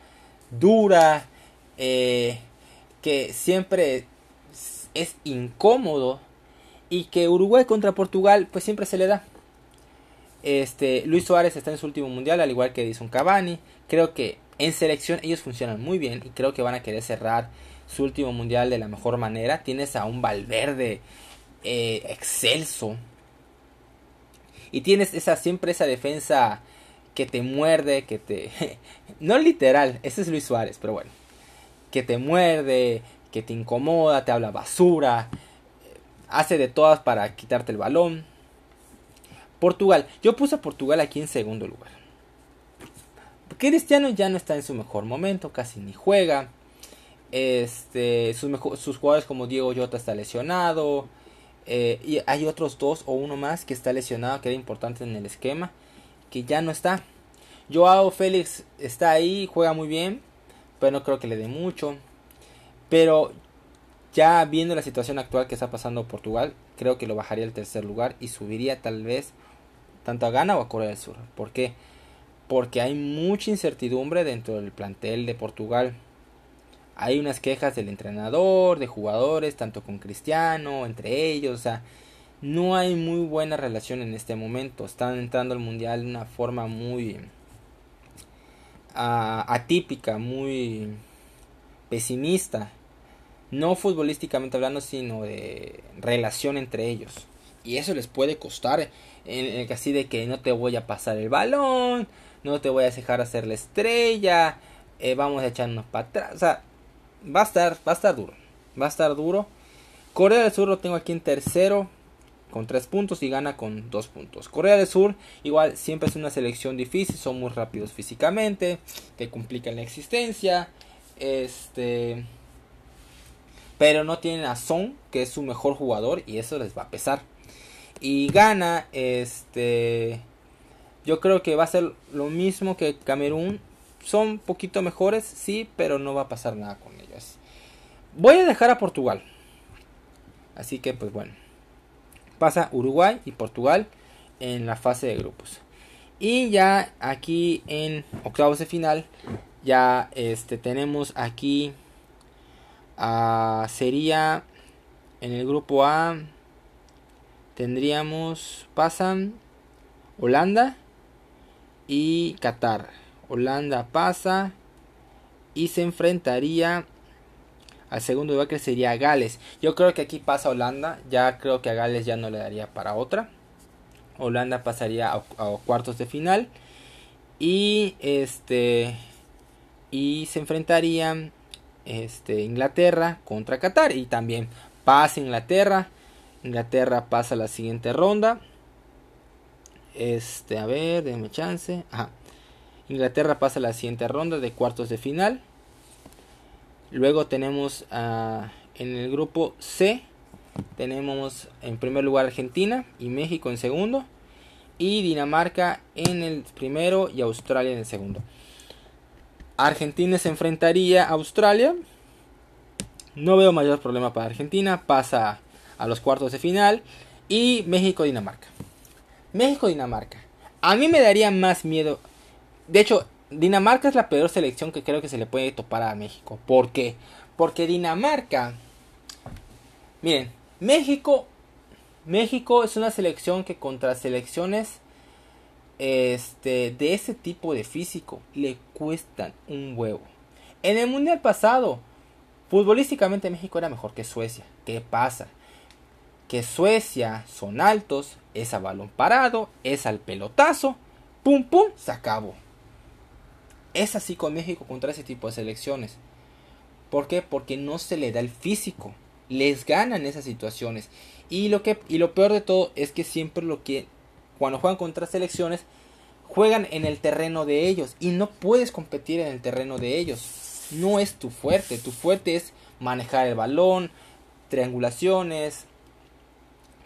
dura, eh, que siempre es incómodo y que Uruguay contra Portugal pues siempre se le da. Este, Luis Suárez está en su último mundial, al igual que Edison Cavani. Creo que en selección ellos funcionan muy bien y creo que van a querer cerrar su último mundial de la mejor manera. Tienes a un Valverde eh, excelso. Y tienes esa siempre esa defensa que te muerde, que te... (laughs) no literal, ese es Luis Suárez, pero bueno. Que te muerde, que te incomoda, te habla basura. Hace de todas para quitarte el balón. Portugal. Yo puse a Portugal aquí en segundo lugar. Cristiano ya no está en su mejor momento, casi ni juega. Este, sus, jugadores como Diego Jota está lesionado. Eh, y hay otros dos o uno más que está lesionado, que era importante en el esquema, que ya no está. Joao Félix está ahí, juega muy bien, pero no creo que le dé mucho. Pero ya viendo la situación actual que está pasando Portugal, creo que lo bajaría al tercer lugar y subiría tal vez tanto a Ghana o a Corea del Sur. ¿Por qué? porque hay mucha incertidumbre dentro del plantel de Portugal. Hay unas quejas del entrenador, de jugadores, tanto con Cristiano, entre ellos, o sea, no hay muy buena relación en este momento. Están entrando al mundial de una forma muy ah, atípica, muy pesimista. No futbolísticamente hablando, sino de relación entre ellos. Y eso les puede costar en el así de que no te voy a pasar el balón, no te voy a dejar hacer la estrella, eh, vamos a echarnos para atrás. O sea, va a estar, va a estar duro. Va a estar duro. Corea del Sur lo tengo aquí en tercero con 3 puntos y gana con 2 puntos. Corea del Sur igual siempre es una selección difícil, son muy rápidos físicamente, que complican la existencia. Este pero no tienen a Son, que es su mejor jugador y eso les va a pesar. Y gana este yo creo que va a ser lo mismo que Camerún. Son un poquito mejores, sí, pero no va a pasar nada con ellos. Voy a dejar a Portugal. Así que pues bueno pasa Uruguay y Portugal en la fase de grupos. Y ya aquí en octavos de final, ya este, tenemos aquí, sería en el grupo A, tendríamos, pasan Holanda y Qatar. Holanda pasa y se enfrentaría al segundo lugar que sería Gales. Yo creo que aquí pasa Holanda. Ya creo que a Gales ya no le daría para otra. Holanda pasaría a, cuartos de final. Y este. Y se enfrentarían este, Inglaterra contra Qatar. Y también pasa Inglaterra. Inglaterra pasa a la siguiente ronda. Este, a ver, denme chance. Ajá. Inglaterra pasa a la siguiente ronda de cuartos de final. Luego tenemos uh, en el grupo C, tenemos en primer lugar Argentina y México en segundo. Y Dinamarca en el primero y Australia en el segundo. Argentina se enfrentaría a Australia. No veo mayor problema para Argentina. Pasa a los cuartos de final. Y México-Dinamarca. México-Dinamarca. A mí me daría más miedo. De hecho, Dinamarca es la peor selección que creo que se le puede topar a México. ¿Por qué? Porque Dinamarca. Miren, México. México es una selección que contra selecciones este, de ese tipo de físico le cuestan un huevo. En el mundial pasado, futbolísticamente México era mejor que Suecia. ¿Qué pasa? Que Suecia son altos, es a balón parado, es al pelotazo, pum pum, se acabó. Es así con México contra ese tipo de selecciones. ¿Por qué? Porque no se le da el físico. Les ganan esas situaciones. Y lo, que, y lo peor de todo es que siempre lo que cuando juegan contra selecciones juegan en el terreno de ellos y no puedes competir en el terreno de ellos. No es tu fuerte, tu fuerte es manejar el balón, triangulaciones,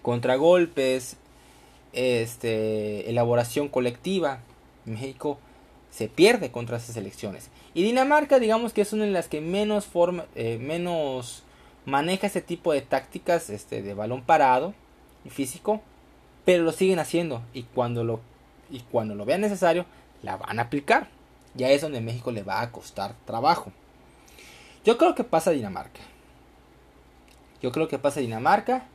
contragolpes, este, elaboración colectiva. México se pierde contra esas selecciones. Y Dinamarca, digamos que es una de las que menos, forma, eh, menos maneja ese tipo de tácticas este, de balón parado y físico, pero lo siguen haciendo y cuando lo, y cuando lo vean necesario, la van a aplicar. Ya es donde México le va a costar trabajo. Yo creo que pasa Dinamarca. Yo creo que pasa Dinamarca.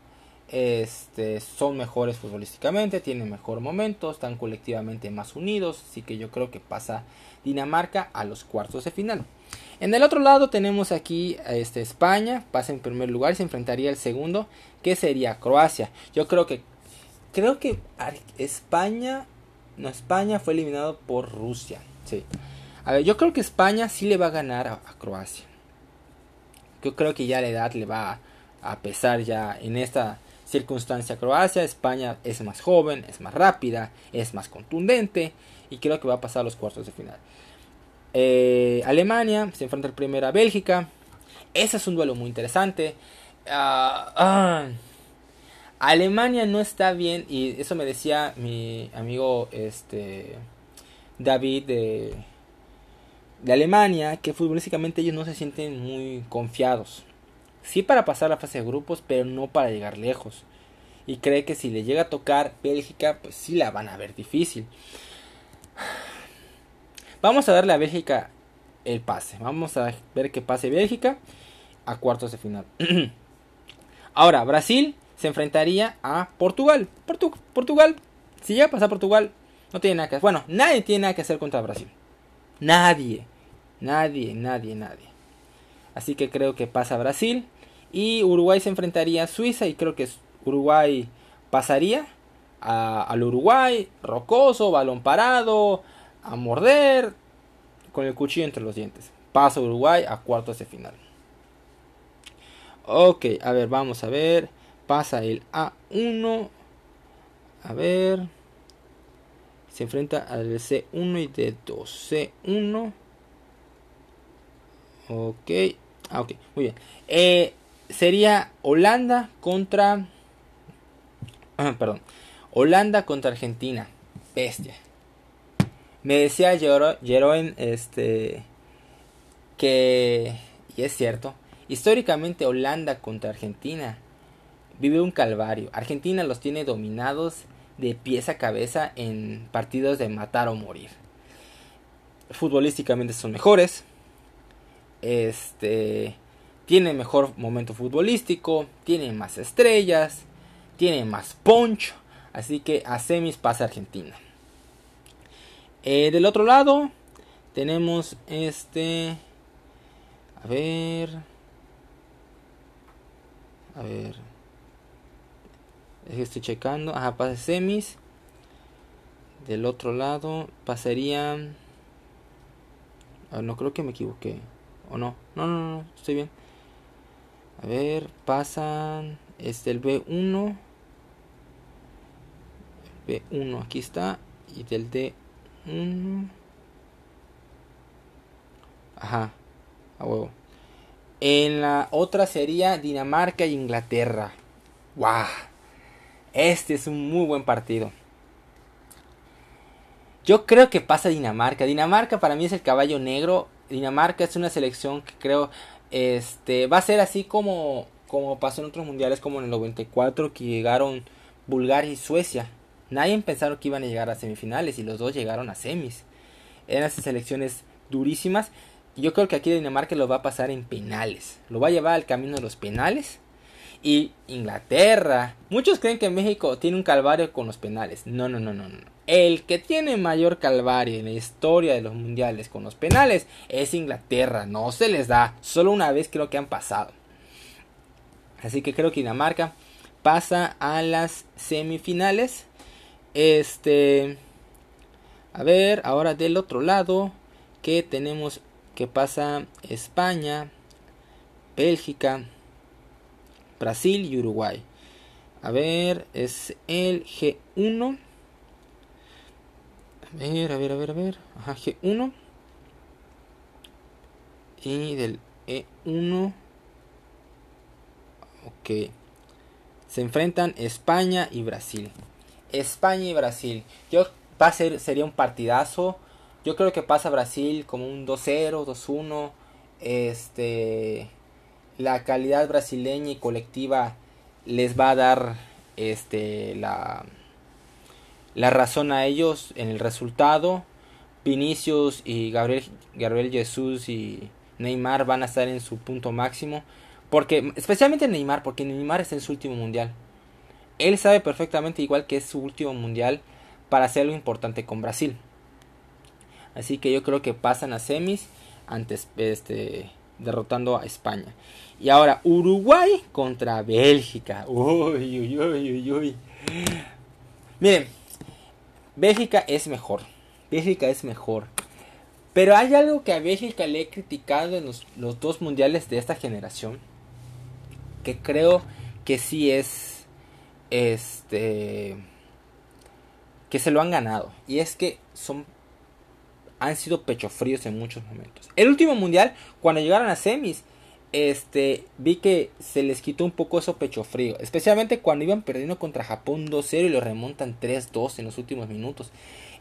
Este, son mejores futbolísticamente, tienen mejor momento, están colectivamente más unidos, así que yo creo que pasa Dinamarca a los cuartos de final. En el otro lado tenemos aquí este, España, pasa en primer lugar y se enfrentaría el segundo, que sería Croacia. Yo creo que creo que España no España fue eliminado por Rusia, sí. A ver, yo creo que España sí le va a ganar a, Croacia. Yo creo que ya la edad le va a, a pesar ya en esta circunstancia Croacia. España es más joven, es más rápida, es más contundente y creo que va a pasar los cuartos de final. Eh, Alemania se enfrenta el primero a Bélgica. Ese es un duelo muy interesante. Ah, ah. Alemania no está bien y eso me decía mi amigo este David de, de Alemania que futbolísticamente ellos no se sienten muy confiados sí para pasar la fase de grupos, pero no para llegar lejos. Y cree que si le llega a tocar Bélgica, pues sí la van a ver difícil. Vamos a darle a Bélgica el pase. Vamos a ver que pase Bélgica a cuartos de final. (clears throat) Ahora, Brasil se enfrentaría a Portugal. Portugal, si llega a pasar Portugal, no tiene nada que hacer. Bueno, nadie tiene nada que hacer contra Brasil. Nadie. Nadie, nadie, nadie. Así que creo que pasa Brasil. Y Uruguay se enfrentaría a Suiza y creo que Uruguay pasaría al Uruguay, rocoso, balón parado, a morder, con el cuchillo entre los dientes. Pasa Uruguay a cuartos de final. Ok, a ver, vamos a ver. Pasa el A1. A ver. Se enfrenta al C1 y D2. C1. Ok. Ah, ok, muy bien. Eh, sería Holanda contra. Ah, perdón. Holanda contra Argentina. Bestia. Me decía Jeroen este, que, y es cierto, históricamente Holanda contra Argentina vive un calvario. Argentina los tiene dominados de pies a cabeza en partidos de matar o morir. Futbolísticamente son mejores. Este tiene mejor momento futbolístico, tiene más estrellas, tiene más punch, así que a semis pasa Argentina. Eh, del otro lado tenemos este, a ver, a ver, estoy checando, ajá, pasa semis. Del otro lado pasaría, no creo que me equivoqué, o no, no, no, no, estoy bien. A ver, pasan. Este el B1. B1, aquí está. Y del D1. Ajá. A huevo. En la otra sería Dinamarca e Inglaterra. ¡Wow! Este es un muy buen partido. Yo creo que pasa Dinamarca. Dinamarca para mí es el caballo negro. Dinamarca es una selección que creo este, va a ser así como, como pasó en otros mundiales como en el 94 que llegaron Bulgaria y Suecia. Nadie pensaron que iban a llegar a semifinales y los dos llegaron a semis. Eran esas selecciones durísimas. Yo creo que aquí Dinamarca lo va a pasar en penales. Lo va a llevar al camino de los penales. Y Inglaterra. Muchos creen que México tiene un calvario con los penales. No, no, no, no, no. El que tiene mayor calvario en la historia de los mundiales con los penales es Inglaterra. No se les da. Solo una vez creo que han pasado. Así que creo que Dinamarca pasa a las semifinales. Este. A ver, ahora del otro lado. Que tenemos que pasa España, Bélgica, Brasil y Uruguay. A ver, es el G1. Ver, a ver, a ver, a ver. Ajá, G1. Y del E1. Ok. Se enfrentan España y Brasil. España y Brasil. Yo va a ser, sería un partidazo. Yo creo que pasa Brasil como un 2-0, 2-1. Este. La calidad brasileña y colectiva les va a dar este la la razón a ellos en el resultado. Vinicius y Gabriel, Gabriel Jesús y Neymar van a estar en su punto máximo. Porque, especialmente Neymar, porque Neymar es en su último mundial. Él sabe perfectamente, igual que es su último mundial, para hacer lo importante con Brasil. Así que yo creo que pasan a semis antes este derrotando a España. Y ahora Uruguay contra Bélgica. Uy, uy, uy, uy, uy. Miren, Bélgica es mejor. Bélgica es mejor. Pero hay algo que a Bélgica le he criticado en los, dos mundiales de esta generación. Que creo que sí es. Este. Que se lo han ganado. Y es que son. Han sido pechofríos en muchos momentos. El último mundial, cuando llegaron a semis, este, vi que se les quitó un poco eso pecho frío. Especialmente cuando iban perdiendo contra Japón 2-0 y lo remontan 3-2 en los últimos minutos.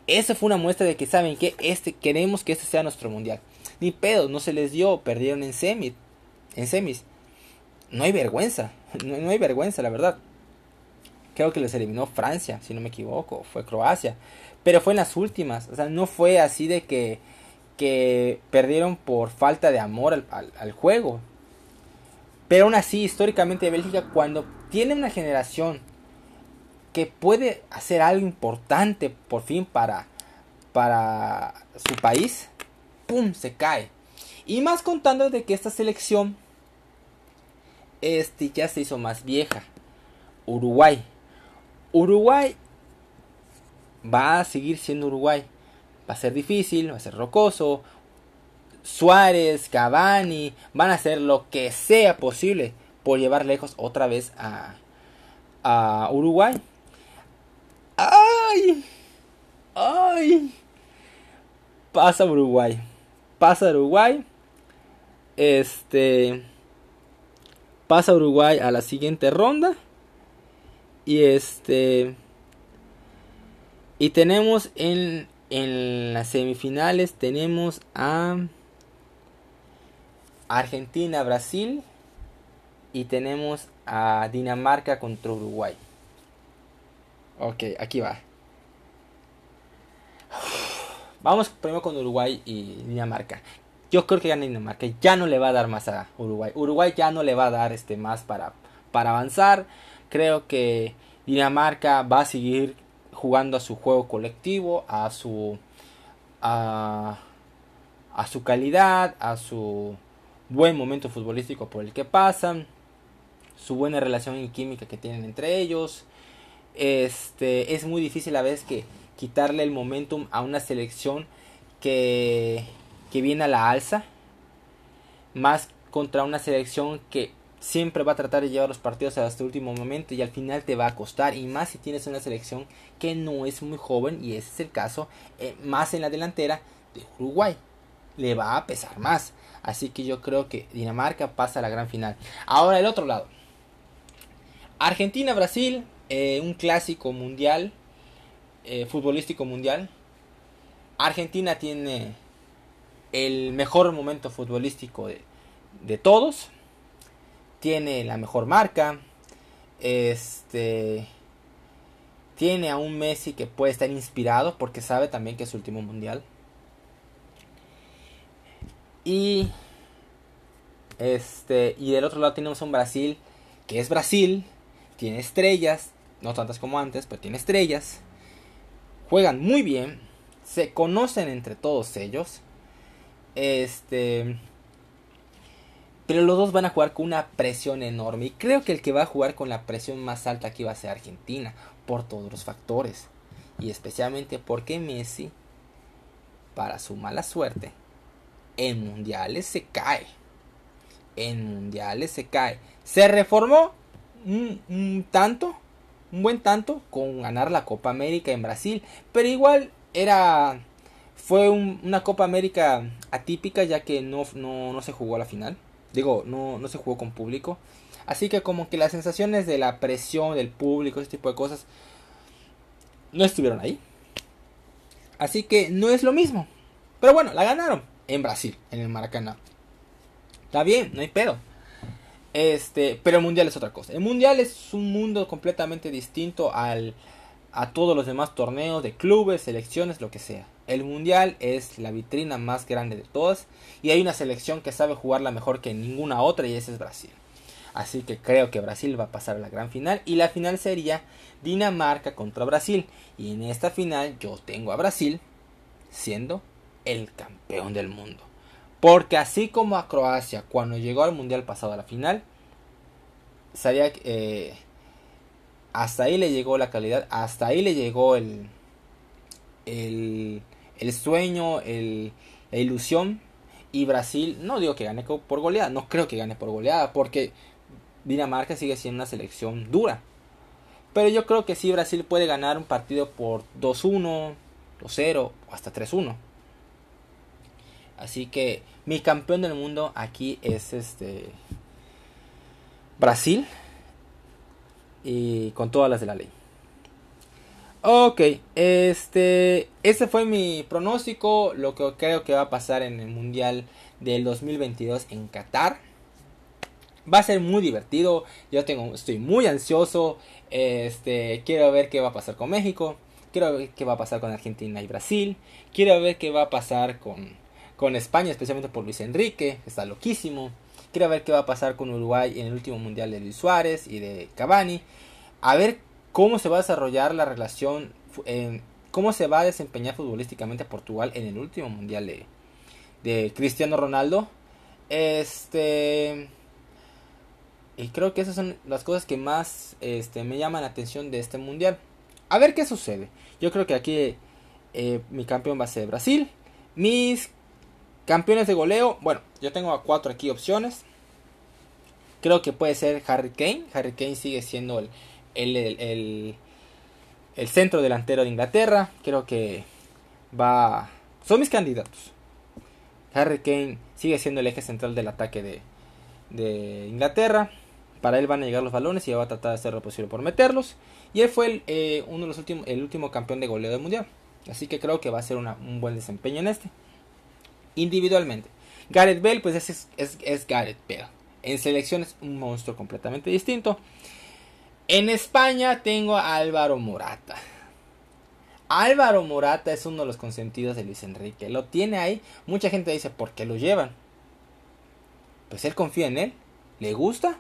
Esa fue una muestra de que saben que este, queremos que este sea nuestro mundial. Ni pedo, no se les dio, perdieron en semis. En semis. No hay vergüenza, (laughs) no, hay vergüenza, la verdad. Creo que les eliminó Francia, si no me equivoco, fue Croacia. Pero fue en las últimas, o sea, no fue así de que, que perdieron por falta de amor al, al juego. Pero aún así, históricamente Bélgica, cuando tiene una generación que puede hacer algo importante por fin para, para su país, ¡pum! se cae. Y más contando de que esta selección este, ya se hizo más vieja. Uruguay. Uruguay va a seguir siendo Uruguay. Va a ser difícil, va a ser rocoso. Suárez, Cavani van a hacer lo que sea posible por llevar lejos otra vez a, a Uruguay. ¡Ay! ¡Ay! Pasa Uruguay. Pasa Uruguay. Este. Pasa Uruguay a la siguiente ronda. Y este. Y tenemos en, en las semifinales. Tenemos a. Argentina, Brasil. Y tenemos a Dinamarca contra Uruguay. Ok, aquí va. Vamos primero con Uruguay y Dinamarca. Yo creo que gana Dinamarca. Ya no le va a dar más a Uruguay. Uruguay ya no le va a dar este más para, para avanzar. Creo que Dinamarca va a seguir jugando a su juego colectivo, a su a, a su calidad, a su buen momento futbolístico por el que pasan, su buena relación y química que tienen entre ellos. Este es muy difícil a veces que quitarle el momentum a una selección que, que viene a la alza, más contra una selección que siempre va a tratar de llevar los partidos hasta el último momento y al final te va a costar y más si tienes una selección que no es muy joven y ese es el caso eh, más en la delantera de Uruguay le va a pesar más así que yo creo que Dinamarca pasa a la gran final ahora el otro lado Argentina Brasil eh, un clásico mundial eh, futbolístico mundial Argentina tiene el mejor momento futbolístico de, de todos tiene la mejor marca. Este tiene a un Messi que puede estar inspirado porque sabe también que es su último mundial. Y este y del otro lado tenemos un Brasil que es Brasil, tiene estrellas, no tantas como antes, pero tiene estrellas. Juegan muy bien, se conocen entre todos ellos. Este pero los dos van a jugar con una presión enorme. Y creo que el que va a jugar con la presión más alta aquí va a ser Argentina. Por todos los factores. Y especialmente porque Messi, para su mala suerte, en mundiales se cae. En mundiales se cae. Se reformó un, tanto, un buen tanto, con ganar la Copa América en Brasil. Pero igual era fue una Copa América atípica ya que no, no, no se jugó a la final. Digo, no, no se jugó con público. Así que como que las sensaciones de la presión del público, ese tipo de cosas, no estuvieron ahí. Así que no es lo mismo. Pero bueno, la ganaron en Brasil, en el Maracaná. Está bien, no hay pedo. Este, pero el mundial es otra cosa. El mundial es un mundo completamente distinto al, a todos los demás torneos de clubes, selecciones, lo que sea. El mundial es la vitrina más grande de todas y hay una selección que sabe jugarla mejor que ninguna otra y esa es Brasil. Así que creo que Brasil va a pasar a la gran final y la final sería Dinamarca contra Brasil. Y en esta final yo tengo a Brasil siendo el campeón del mundo. Porque así como a Croacia cuando llegó al mundial pasado a la final, sabía eh, hasta ahí le llegó la calidad, hasta ahí le llegó el, el, el sueño, el, la ilusión. Y Brasil, no digo que gane por goleada, no creo que gane por goleada, porque Dinamarca sigue siendo una selección dura. Pero yo creo que sí Brasil puede ganar un partido por 2-1, 2-0 o hasta 3-1. Así que mi campeón del mundo aquí es este Brasil y con todas las de la ley. Ok, este, ese fue mi pronóstico, lo que creo que va a pasar en el Mundial del 2022 en Qatar. Va a ser muy divertido, yo tengo, estoy muy ansioso, este, quiero ver qué va a pasar con México, quiero ver qué va a pasar con Argentina y Brasil, quiero ver qué va a pasar con, con España, especialmente por Luis Enrique, está loquísimo. Quiero ver qué va a pasar con Uruguay en el último mundial de Luis Suárez y de Cavani. A ver cómo se va a desarrollar la relación, cómo se va a desempeñar futbolísticamente Portugal en el último mundial de, de Cristiano Ronaldo. Este. Y creo que esas son las cosas que más este, me llaman la atención de este mundial. A ver qué sucede. Yo creo que aquí eh, mi campeón va a ser Brasil. Mis campeones de goleo, bueno, yo tengo a cuatro aquí opciones. Creo que puede ser Harry Kane. Harry Kane sigue siendo el, el, el, centro delantero de Inglaterra. Creo que va... Son mis candidatos. Harry Kane sigue siendo el eje central del ataque de, de Inglaterra. Para él van a llegar los balones y va a tratar de hacer lo posible por meterlos. Y él fue el, eh, uno de los últimos, el último campeón de goleo del mundial. Así que creo que va a ser un buen desempeño en este. Individualmente. Gareth Bale, pues es, es, Gareth Bale. En selección es un monstruo completamente distinto. En España tengo a Álvaro Morata. Álvaro Morata es uno de los consentidos de Luis Enrique. Lo tiene ahí. Mucha gente dice, ¿por qué lo llevan? Pues él confía en él. Le gusta.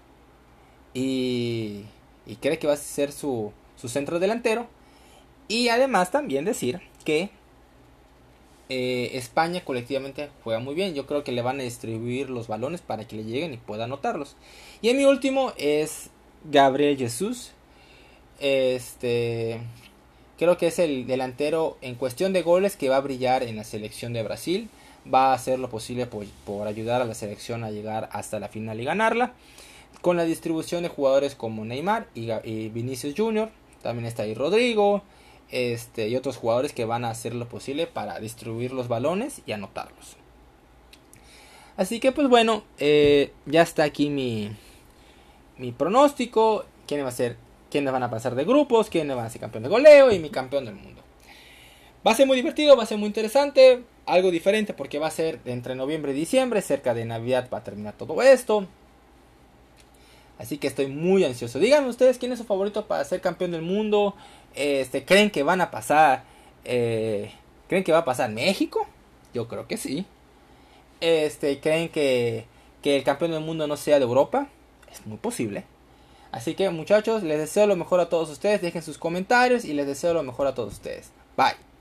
Y, y cree que va a ser su, su centro delantero. Y además también decir que eh, España colectivamente juega muy bien. Yo creo que le van a distribuir los balones para que le lleguen y pueda anotarlos. Y en mi último es Gabriel Jesús. Este creo que es el delantero en cuestión de goles que va a brillar en la selección de Brasil. Va a hacer lo posible por, ayudar a la selección a llegar hasta la final y ganarla. Con la distribución de jugadores como Neymar y, y Vinicius Jr. También está ahí Rodrigo este, y otros jugadores que van a hacer lo posible para distribuir los balones y anotarlos. Así que pues bueno, eh, ya está aquí mi, mi pronóstico, quiénes, va a ser, quiénes van a pasar de grupos, quiénes van a ser campeón de goleo y mi campeón del mundo. Va a ser muy divertido, va a ser muy interesante, algo diferente porque va a ser entre noviembre y diciembre, cerca de Navidad va a terminar todo esto. Así que estoy muy ansioso. Díganme ustedes quién es su favorito para ser campeón del mundo. Este, ¿Creen que van a pasar? Eh, ¿Creen que va a pasar México? Yo creo que sí. Este, ¿Creen que, que el campeón del mundo no sea de Europa? Es muy posible. Así que muchachos, les deseo lo mejor a todos ustedes. Dejen sus comentarios y les deseo lo mejor a todos ustedes. Bye.